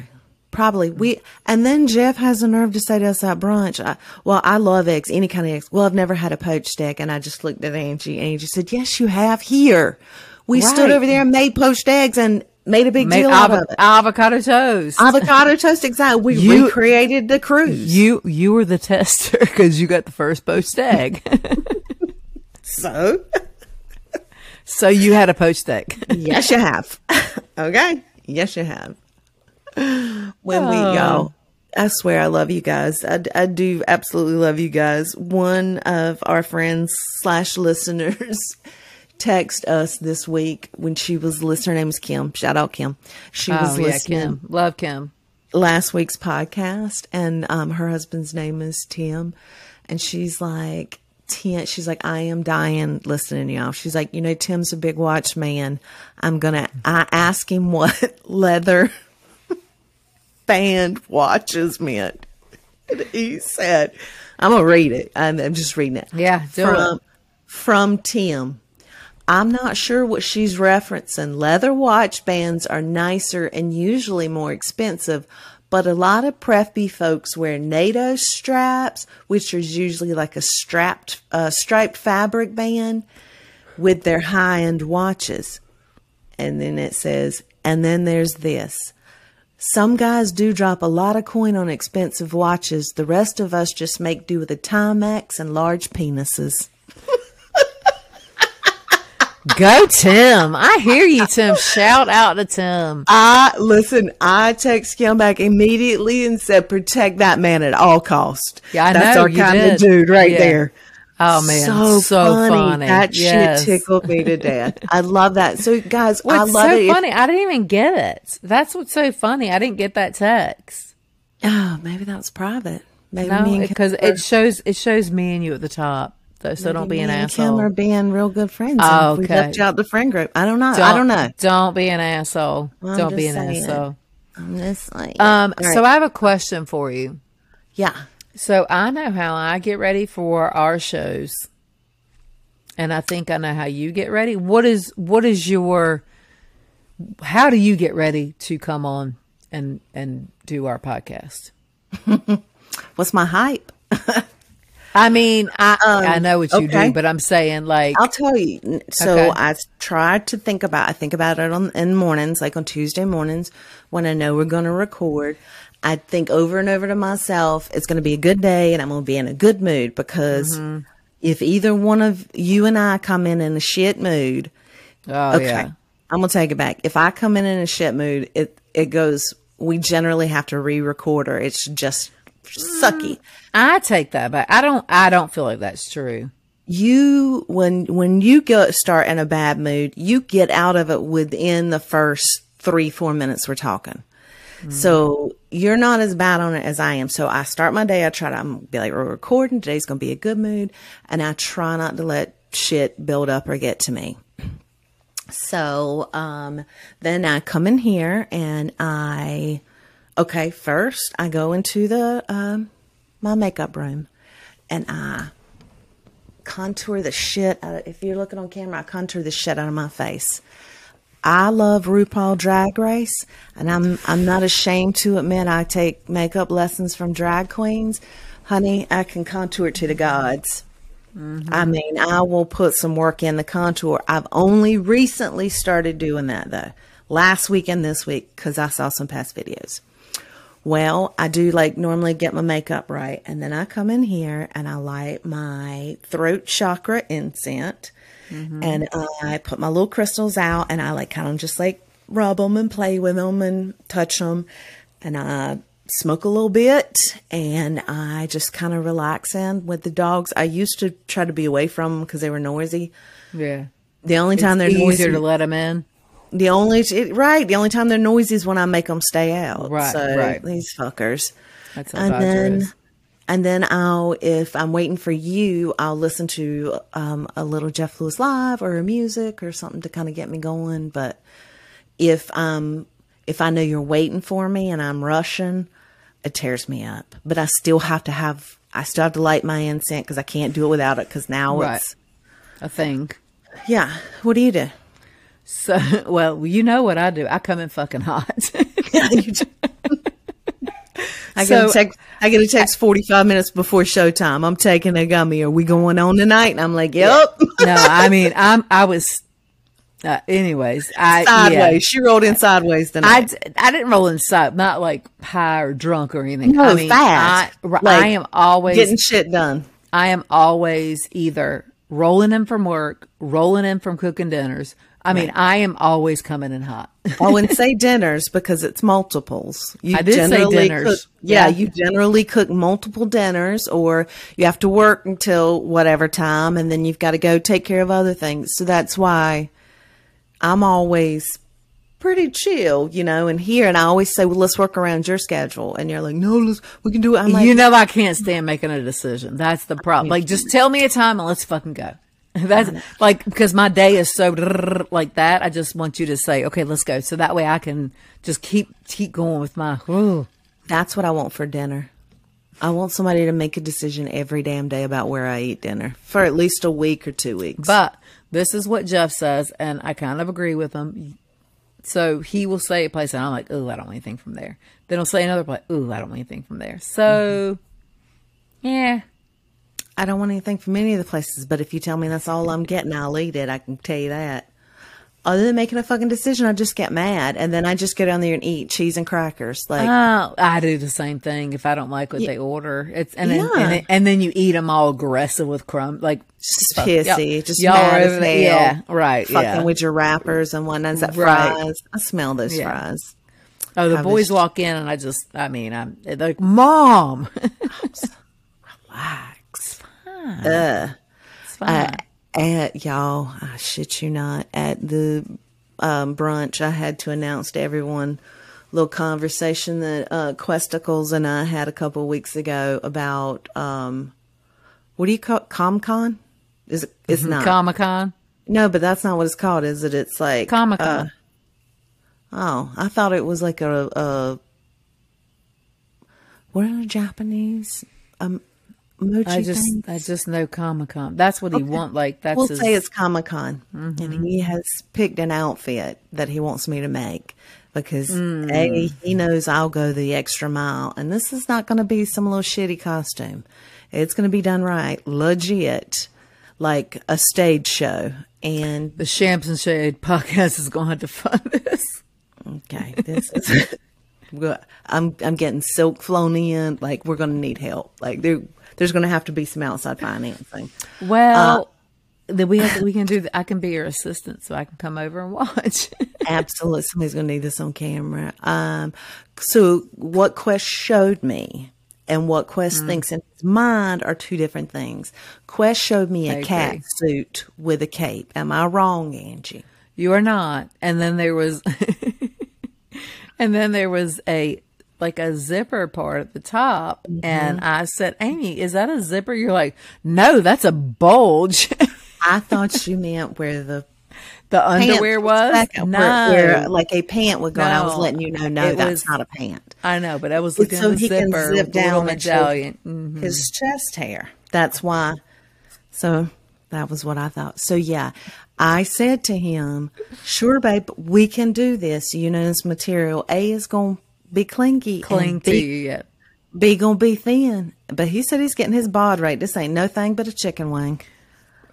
Probably we, and then Jeff has the nerve to say to us at brunch. I, well, I love eggs, any kind of eggs. Well, I've never had a poached egg, and I just looked at Angie. And Angie said, "Yes, you have here. We stood over there and made poached eggs and made a big Made deal out of it. avocado toast. Avocado toast, exactly. We You- recreated the cruise. you you were the tester because you got the first poached egg, so, so you had a poached egg. yes, you have. okay, yes, you have. When we Oh. go, I swear I love you guys. I, I do absolutely love you guys. One of our friends slash listeners text us this week when she was listening. Her name is Kim. Shout out Kim. She was oh yeah, listening Kim, love Kim. last week's podcast and um, her husband's name is Tim and she's like Tim she's like I am dying listening to y'all she's like you know Tim's a big watch man I'm gonna I asked him what leather band watches meant and he said I'm gonna read it I'm, I'm just reading it Yeah, from, it. from Tim I'm not sure what she's referencing. Leather watch bands are nicer and usually more expensive, but a lot of preppy folks wear NATO straps, which is usually like a strapped, uh, striped fabric band with their high end watches. And then it says, and then there's this. Some guys do drop a lot of coin on expensive watches. The rest of us just make do with a Timex and large penises. Go Tim! I hear you, Tim. Shout out to Tim. I listen. I text Kim back immediately and said, "Protect that man at all cost." Yeah, I That's know, our you kind did. of dude right Yeah. there. Oh man, so, so, funny. funny. That Yes. shit tickled me to death. I love that. So, guys, What's I love so it. funny? I didn't even get it. That's what's so funny. I didn't get that text. oh, maybe that's private. Maybe No, because it shows it shows me and you at the top. So, so don't be maybe an and Kim asshole. are being real good friends. Oh, and We left you out the friend group. I don't know. I don't know. Don't be an asshole. I'm don't be an saying. asshole. I'm just like, Um, right. so I have a question for you. yeah. So I know how I get ready for our shows, and I think I know how you get ready. What is what is your? How do you get ready to come on and and do our podcast. What's my hype? I mean, I um, I know what you okay. do, but I'm saying like I'll tell you. So Okay. I try to think about. I think about it on in mornings, like on Tuesday mornings when I know we're going to record. I think over and over to myself, it's going to be a good day, and I'm going to be in a good mood because Mm-hmm. if either one of you and I come in in a shit mood, oh okay, yeah. I'm gonna take it back. If I come in in a shit mood, it it goes. We generally have to re-record, or it's just sucky. I take that back. I don't I don't feel like that's true. you when when you go start in a bad mood you get out of it within the first three four minutes we're talking so you're not as bad on it as i am. So i start my day i try to i'm be like we're recording. Today's gonna be a good mood. And i try not to let shit build up or get to me. So um then i come in here and i okay first i go into the um my makeup room and i contour the shit out of, if you're looking on camera, I contour the shit out of my face. I love RuPaul Drag Race, and I'm I'm not ashamed to admit I take makeup lessons from drag queens. Honey, I can contour to the gods. Mm-hmm. I mean, I will put some work in the contour. I've only recently started doing that though. Last week and this week because I saw some past videos. Well, I do like normally get my makeup right, and then I come in here and I light my throat chakra incense, Mm-hmm. and I put my little crystals out, and I like kind of just like rub them and play with them and touch them, and I smoke a little bit, and I just kind of relax in with the dogs. I used to try to be away from them because they were noisy. Yeah. The only time they're easier noisy, to let them in. the only it, right, the only time they're noisy is when I make them stay out. Right, so right. these fuckers. That's how and then is. And then I'll if I'm waiting for you, I'll listen to um, a little Jeff Lewis live or music or something to kind of get me going. But if I'm, if I know you're waiting for me and I'm rushing, it tears me up. But I still have to have I still have to light my incense because I can't do it without it. Because now Right. it's A thing. yeah. What do you do? So well, you know what I do. I come in fucking hot. I So- get a text. I get a text forty five minutes before showtime. I'm taking a gummy. Are we going on tonight? And I'm like, Yep. no, I mean I'm I was uh, anyways, I sideways. yeah. She rolled in sideways I, tonight. d- I didn't roll in side, not like high or drunk or anything. No, I mean, fast. I, Like, I am always getting shit done. I am always either rolling in from work, rolling in from cooking dinners. I mean, I am always coming in hot. I wouldn't say dinners because it's multiples. You I did say dinners. Cook, yeah, Yeah. you generally cook multiple dinners, or you have to work until whatever time, and then you've got to go take care of other things. So that's why I'm always pretty chill, you know. And here, and I always say, "Well, let's work around your schedule," and you're like, "No, let's we can do it." I'm like, you know, I can't stand making a decision. That's the problem. Like, just tell me a time and let's fucking go. That's like because my day is so like that. I just want you to say, okay, let's go. So that way I can just keep keep going with my. Ooh. That's what I want for dinner. I want somebody to make a decision every damn day about where I eat dinner for at least a week or two weeks. But this is what Jeff says, and I kind of agree with him. So he will say a place, and I'm like, "Ooh, I don't want anything from there." Then he'll say another place, "Ooh, I don't want anything from there." So, mm-hmm. yeah, I don't want anything from any of the places, but if you tell me that's all I'm getting, I'll eat it. I can tell you that. Other than making a fucking decision, I just get mad, and then I just go down there and eat cheese and crackers. Like, oh, I do the same thing if I don't like what they order. It's and then Yeah. and, then, and then you eat them all aggressive with crumb, like just fuck, pissy, y'all- just y'all mad as hell. Yeah, right. Fucking yeah. with your wrappers and whatnot. Is that Right. fries? I smell those Yeah. fries. oh, the have boys this- walk in, and I just, I mean, I'm like, "Mom, It's fine." at y'all, I shit you not, at the um, brunch, I had to announce to everyone a little conversation that uh, Questicles and I had a couple weeks ago about um, what do you call ComCon? Is it? It's not. Comic Con, no, but that's not what it's called, is it? It's like Comic Con. uh, oh, I thought it was like a, a what are the Japanese um, mochi I just things? I just know Comic Con. That's what he want. Like that's We'll his, say it's Comic Con, Mm-hmm. and he has picked an outfit that he wants me to make. because A, he knows I'll go the extra mile. And this is not going to be some little shitty costume. It's going to be done right, legit, like a stage show. And The Shams and Shade podcast is going to have to fund this. okay, this is. I'm I'm getting silk flown in. Like we're going to need help. Like there there's going to have to be some outside financing. Well, then we have, we can do. The, I can be your assistant, so I can come over and watch. Absolutely, somebody's going to need this on camera. Um, so what Qwest showed me and what Qwest thinks in his mind are two different things. Qwest showed me a cat suit with a cape. Am I wrong, Angie? you are not. And then there was, and then there was a like a zipper part at the top, and I said, "Amy, is that a zipper?" You're like, "No, that's a bulge." I thought you meant where the the underwear was no. where, where like a pant would go. and I was letting you know, no, It that's was- not a pant. I know, but I was looking so at the he can zipper zip with the little down medallion. Mm. his chest hair. That's why. So that was what I thought. So yeah, I said to him, "Sure, babe, we can do this. You know, this material A is going to be clingy, Cling and to B, you yet? B going to be thin." But he said he's getting his bod right. This ain't no thing but a chicken wing.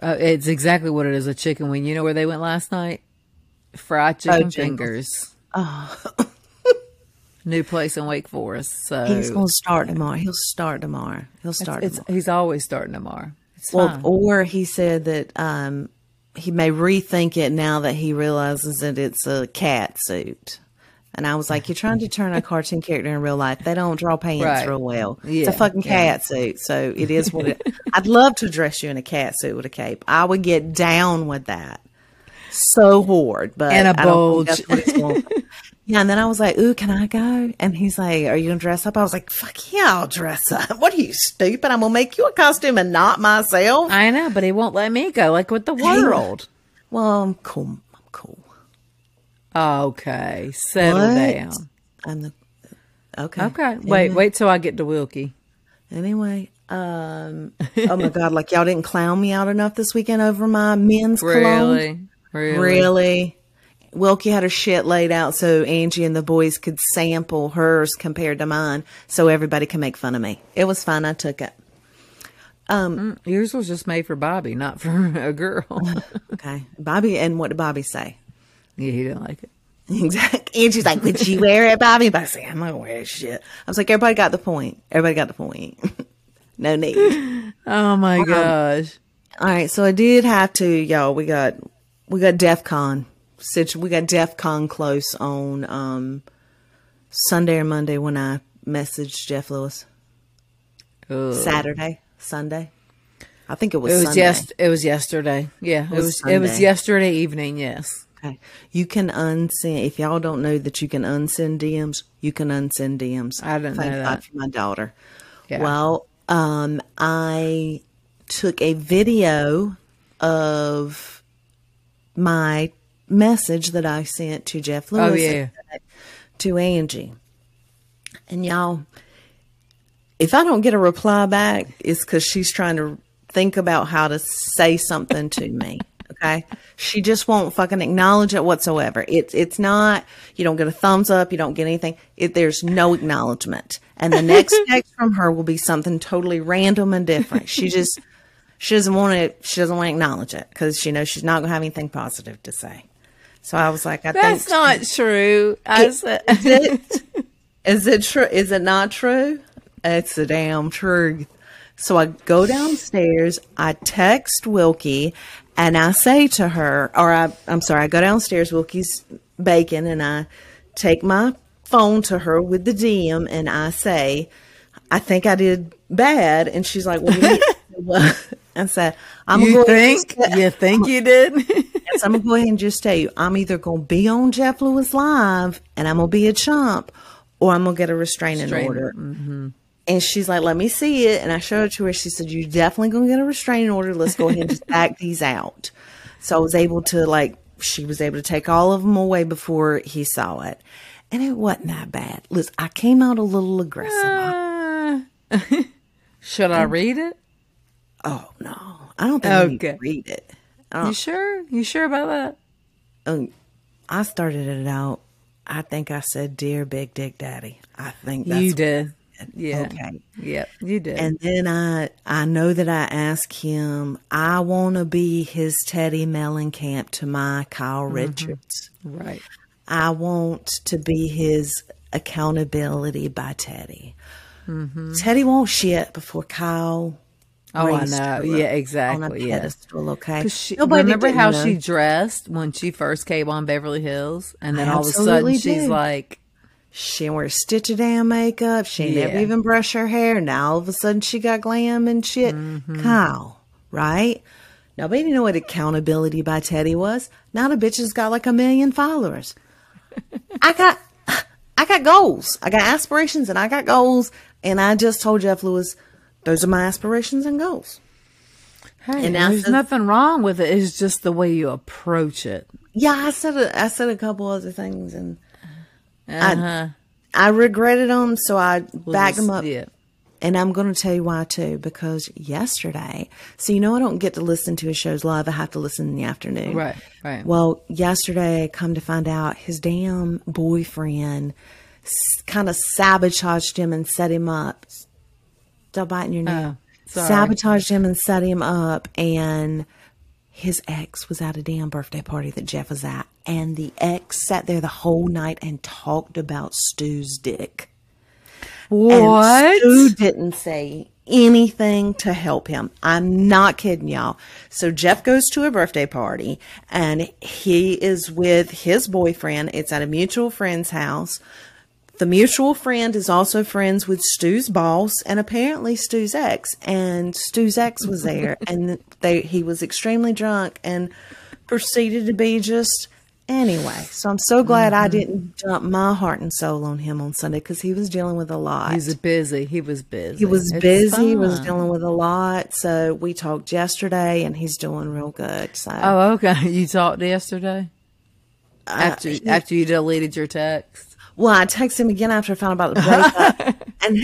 Uh, it's exactly what it is a chicken wing. You know where they went last night? Fried chicken Jingles. fingers. New place in Wake Forest. So He's to start tomorrow. He'll start tomorrow. He'll start it's, tomorrow. he's always starting tomorrow. It's Well, fine. or he said that um, he may rethink it now that he realizes that it's a cat suit. And I was like, "You're trying to turn a cartoon character in real life. They don't draw pants Right. real well. it's a fucking yeah. cat suit, so it is what it. I'd love to dress you in a cat suit with a cape. I would get down with that so hard, but And a bulge. that's what it's going. Yeah, and then I was like, "Ooh, can I go?" And he's like, "Are you gonna dress up?" I was like, "Fuck yeah, I'll dress up. What are you stupid? I'm gonna make you a costume and not myself." I know, but he won't let me go. Like with the world. Well, I'm cool. Okay, settle What? down. I'm the okay. Okay, wait, wait till I get to Wilkie. Anyway, um, oh my god, like y'all didn't clown me out enough this weekend over my men's cologne. Really, really, Really? Wilkie had her shit laid out so Angie and the boys could sample hers compared to mine, so everybody can make fun of me. It was fun. I took it. Yours was just made for Bobby, not for a girl. Okay, Bobby. And what did Bobby say? Yeah, he didn't like it. Exactly. And she's like, "Would you wear it, Bobby?" But I say, "I'm not gonna wear this shit." I was like, "Everybody got the point. Everybody got the point. no need." Oh my gosh. All right, so I did have to, y'all. We got we got DEF CON. We got DEF CON close on um, Sunday or Monday when I messaged Jeff Lewis. Ugh. Saturday, Sunday. I think it was. It was Sunday. yes. It was yesterday. Yeah, it was was. It was yesterday evening. Yes. Okay. You can unsend if y'all don't know that you can unsend DMs. You can unsend DMs. I didn't Thank know God that. for my daughter. Yeah. Well, um, I took a video of my message that I sent to Jeff Lewis Oh, yeah. to Angie, and y'all. If I don't get a reply back, it's because she's trying to think about how to say something to me. Okay. She just won't fucking acknowledge it whatsoever. It's it's not you don't get a thumbs up, you don't get anything. It, there's no acknowledgement. And the next text from her will be something totally random and different. She just she doesn't want to she doesn't want to acknowledge it because she knows she's not gonna have anything positive to say. So I was like, I That's think not true. I said. is it is it true? Is it not true? It's the damn truth. So I go downstairs, I text Wilkie, and I say to her, or I, I'm sorry, I go downstairs, Wilkie's baking, and I take my phone to her with the DM, and I say, I think I did bad, and she's like, "Well, I said, I'm You gonna go ahead and think? just- You think you did? Yes, I'm gonna go ahead and just tell you, I'm either gonna be on Jeff Lewis live and I'm gonna be a chump, or I'm gonna get a restraining Restraining, order. Mm-hmm. And she's like, "Let me see it." And I showed it to her. She said, "You're definitely gonna get a restraining order. Let's go ahead and just back these out." So I was able to like, she was able to take all of them away before he saw it, and it wasn't that bad. Listen, I came out a little aggressive. Uh, should I read it? oh no, I don't think I need to read it. You sure? You sure about that? um, I started it out. I think I said, "Dear Big Dick Daddy." I think that's you did. Yeah. Okay. Yep. You did. And then I I know that I asked him, I want to be his Teddi Mellencamp to my Kyle mm-hmm. Richards. right. I want to be his accountability by Teddi. Mm-hmm. Teddi won't shit before Kyle. Oh, I know. Yeah, On a exactly. Yeah. pedestal, okay. she- Nobody remember how know. she dressed when she first came on Beverly Hills, and then I all of a sudden she's like, She didn't wear a stitch of damn makeup. She never even brush her hair. Now all of a sudden she got glam and shit. Mm-hmm. Kyle, right? Nobody knew what accountability by Teddi was. Now the bitch has got like a million followers. I got, I got goals. I got aspirations and I got goals. And I just told Jeff Lewis, those are my aspirations and goals. "Hey, And now there's since- nothing wrong with it. It's just the way you approach it." Yeah, I said a, I said a couple other things and Uh-huh. I regretted them, so I We'll backed them up. Yeah. And I'm going to tell you why too, because yesterday, so you know, I don't get to listen to his shows live. I have to listen in the afternoon. Right. Right. Well, yesterday, come to find out, his damn boyfriend kind of sabotaged him and set him up. Stop biting your nail. Oh, sabotaged him and set him up, and his ex was at a damn birthday party that Jeff was at, and the ex sat there the whole night and talked about Stu's dick. And what? Stu didn't say anything to help him. I'm not kidding y'all. So Jeff goes to a birthday party and he is with his boyfriend. It's at a mutual friend's house. The mutual friend is also friends with Stu's boss and apparently Stu's ex. And Stu's ex was there and they he was extremely drunk and proceeded to be just anyway. So I'm so glad I didn't dump my heart and soul on him on Sunday because he was dealing with a lot. He's busy. He was busy. He was It's busy, He was dealing with a lot. So we talked yesterday and he's doing real good. So Oh, okay. You talked yesterday Uh, after after you deleted your text. Well, I texted him again after I found out about the breakup. and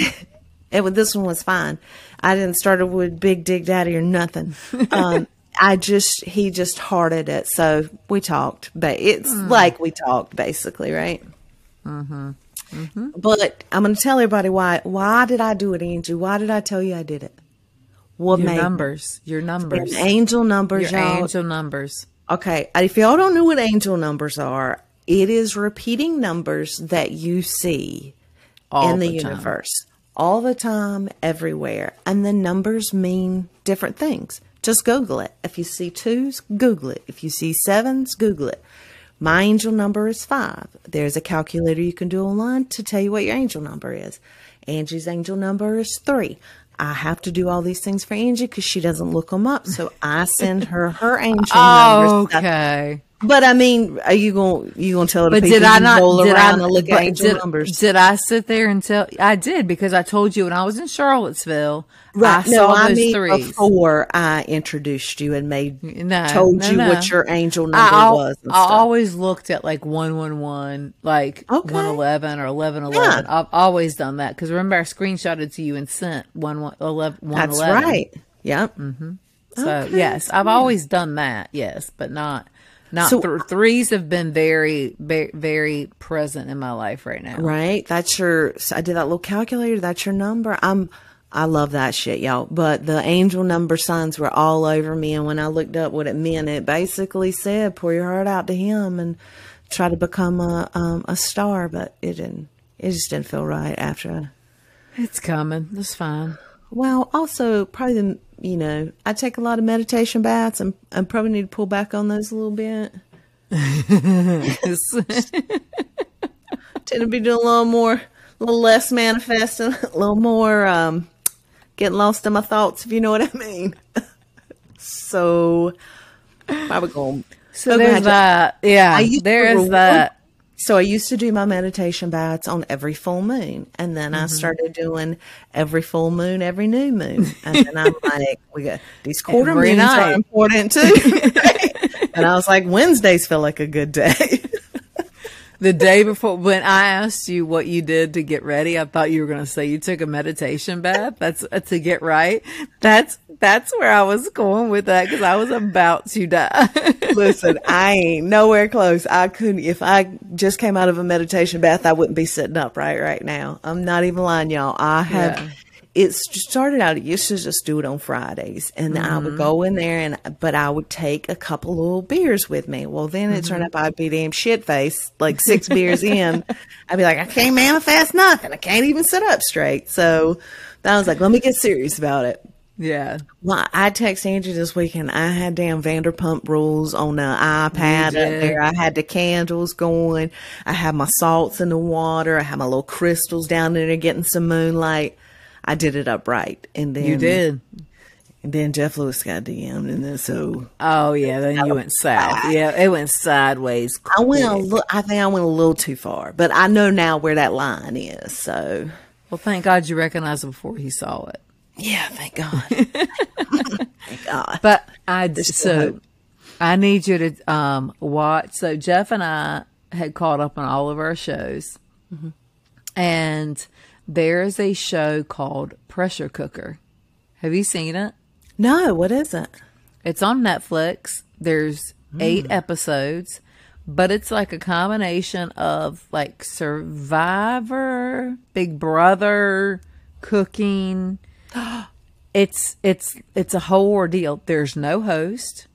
it, this one was fine. I didn't start it with Big Dig Daddy or nothing. Um, I just, he just hearted it. So we talked, but it's like we talked basically, right? Mm-hmm. But I'm going to tell everybody why. Why did I do it, Angie? Why did I tell you I did it? What Your made numbers. Your numbers. Angel numbers, Your y'all. angel numbers. Okay, if y'all don't know what angel numbers are, it is repeating numbers that you see All in the, the universe all the time, everywhere. And the numbers mean different things. Just Google it. If you see twos, Google it. If you see sevens, Google it. My angel number is five. There's a calculator you can do online to tell you what your angel number is. Angie's angel number is three. I have to do all these things for Angie because she doesn't look them up. So I send her her angel oh, numbers. Okay. But I mean, are you going to you going to tell the But people did I not roll did around I, and look at angel did, numbers? Did I sit there and tell? I did because I told you when I was in Charlottesville. I Right. saw No, I those mean threes. before I introduced you and made No, told no, you no. what your angel number al- was. And I always looked at like one one one, like Okay. one eleven or eleven eleven. Yeah. I've always done that because remember I screenshotted to you and sent one one eleven That's right. Yep. Mm-hmm. So Okay, yes, I've always done that. Yes, but not not So- th- threes have been very very very present in my life right now. Right. That's your. I did that little calculator. That's your number. I'm. I love that shit, y'all. But the angel number signs were all over me, and when I looked up what it meant, it basically said, "Pour your heart out to him and try to become a um, a star." But it didn't. It just didn't feel right after. It's coming. It's fine. Well, also probably the you know I take a lot of meditation baths, and I probably need to pull back on those a little bit. Tend to be doing a little more, a little less manifesting, a little more um, getting lost in my thoughts, if you know what I mean. so, probably going. so there's that. Yeah, I used to there is that. So I used to do my meditation baths on every full moon, and then I mm-hmm. started doing every full moon, every new moon, and then I'm like, we got these quarter Every moons night. are important too. and I was like, Wednesdays feel like a good day. The day before, when I asked you what you did to get ready, I thought you were going to say you took a meditation bath. That's uh, to get right. That's That's where I was going with that because I was about to die. Listen, I ain't nowhere close. I couldn't, if I just came out of a meditation bath, I wouldn't be sitting up right right now. I'm not even lying, y'all. I have, Yeah. It started out, used to just do it on Fridays and I would mm-hmm. go in there and, but I would take a couple little beers with me. Well, then it turned mm-hmm. out I'd be damn shit faced, like six beers in. I'd be like, I can't manifest nothing. I can't even sit up straight. So I was like, let me get serious about it. yeah. Well, I text Angie this weekend. I had damn Vanderpump rules on the iPad up there. I had the candles going. I had my salts in the water. I had my little crystals down there getting some moonlight. I did it upright. And then You did. And then Jeff Lewis got DM'd. And then so Oh yeah, then you went south. Yeah, it went sideways. I went a little, I think I went a little too far, but I know now where that line is. So Well, thank God you recognized it before he saw it. yeah, thank God. thank God. But I so. I need you to um watch. So Jeff and I had caught up on all of our shows, Mm-hmm. and there is a show called Pressure Cooker. Have you seen it? No, what is it? It's on Netflix. There's hmm. eight episodes, but it's like a combination of like Survivor, Big Brother, cooking. It's it's it's a whole ordeal. There's no host.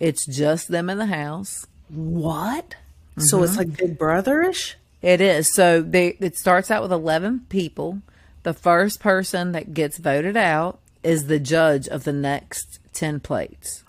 It's just them in the house. What? So it's mm-hmm. like Big Brotherish? It is. So they it starts out with 11 people. The first person that gets voted out is the judge of the next 10 plates.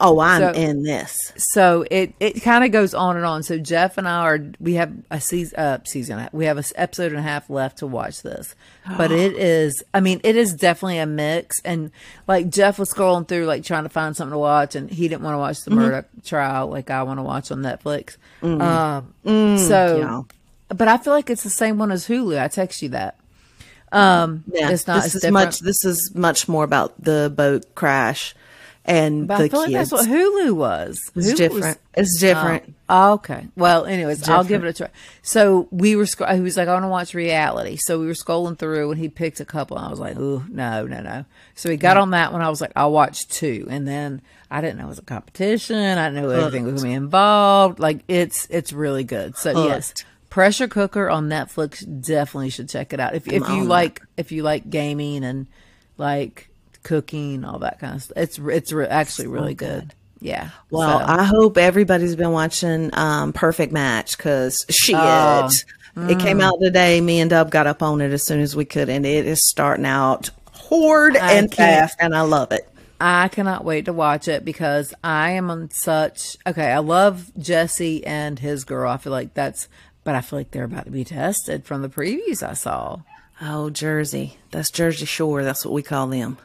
Oh, I'm So- in this. So it, it kind of goes on and on. So Jeff and I are we have a season uh, season we have a s- episode and a half left to watch this, but it is I mean it is definitely a mix and like Jeff was scrolling through like trying to find something to watch and he didn't want to watch the murder trial like I want to watch on Netflix. Um, so, yeah. but I feel like it's the same one as Hulu. I text you that. Um, Yeah, it's not this is different. much. This is much more about the boat crash and but the I feel like that's what Hulu was. it's Hulu was- different. it's different. Oh, okay. Well, anyways, I'll give it a try. So we were, sc- he was like, I want to watch reality. So we were scrolling through and he picked a couple. And I was like, oh, no, no, no. So he got mm. on that one. I was like, I'll watch two. And then I didn't know it was a competition. I didn't know everything was going to be involved. Like it's, it's really good. So yes, Pressure Cooker on Netflix. Definitely should check it out. If, if you on like, if you like gaming and like cooking, all that kind of stuff, it's, it's re- actually really good. Yeah. Well, So- I hope everybody's been watching um, Perfect Match because shit, Oh, it came out today. Me and Dub got up on it as soon as we could, and it is starting out hard and fast, and I love it. I cannot wait to watch it because I am on such okay. I love Jesse and his girl. I feel like that's, but I feel like they're about to be tested from the previews I saw. Oh, Jersey, that's Jersey Shore. That's what we call them.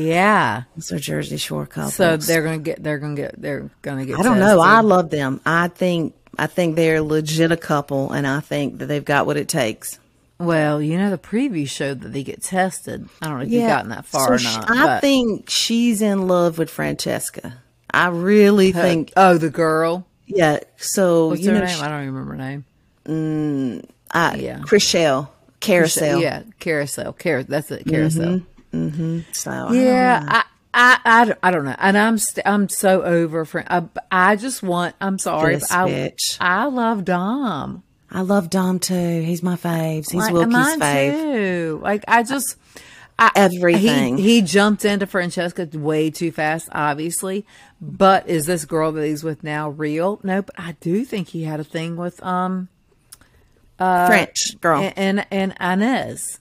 Yeah, That's our Jersey Shore couple. so they're gonna get, they're gonna get, they're gonna get. I don't know. I love them. I think I think they're legit a couple, and I think that they've got what it takes. well, you know, the preview showed that they get tested. I don't know if you've gotten that far So or not. I but- think she's in love with Francesca. I really think, Oh, the girl. yeah. So What's you her know, name? she- I don't even remember her name. Mm, I, Yeah. Chriselle Carousel. Yeah, carousel. Car- that's it. Carousel. So I Yeah, I, I, I, don't- I don't know, and I'm st- I'm so over for. I, I just want. I'm sorry, This I bitch. I love Dom. I love Dom too. He's my faves. He's Like, Wilkie's mine fave. too. Like I just. I, Everything. He, he jumped into Francesca way too fast, obviously. But is this girl that he's with now real? No, but I do think he had a thing with um uh, French girl. and and, and Inez.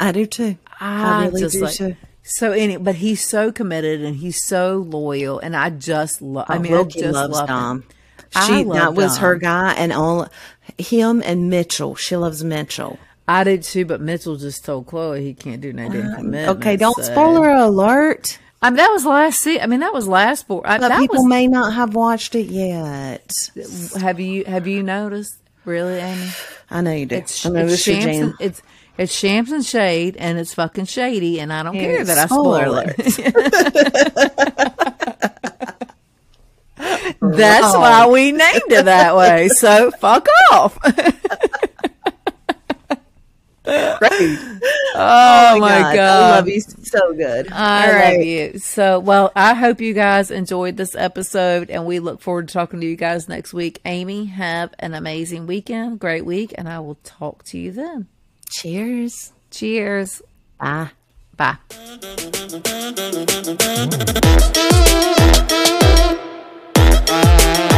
I do too. I, really just do like too. so any but he's so committed and he's so loyal and I just love I Oh, mean I just loves love Dom. him. I She love that was her guy, and all him and Mitchell. She loves Mitchell. I did too, but Mitchell just told Chloe he can't do no damn commitment. Uh, Okay, don't so- spoiler alert. I mean, that was last se- I mean, that was last four. I, But that people was. may not have watched it yet. have you have you noticed? Really, Amy? I know you do. It's I know it's this your shams and, jam. it's it's shams and shade, and it's fucking shady, and I don't care Yes, that I spoil it. That's why we named it that way. So fuck off. Right. Oh, oh my God. I love you so good. I All love right. you. So, well, I hope you guys enjoyed this episode and we look forward to talking to you guys next week. Amy, have an amazing weekend, great week, and I will talk to you then. Cheers. Cheers. Bye. Bye. Mm.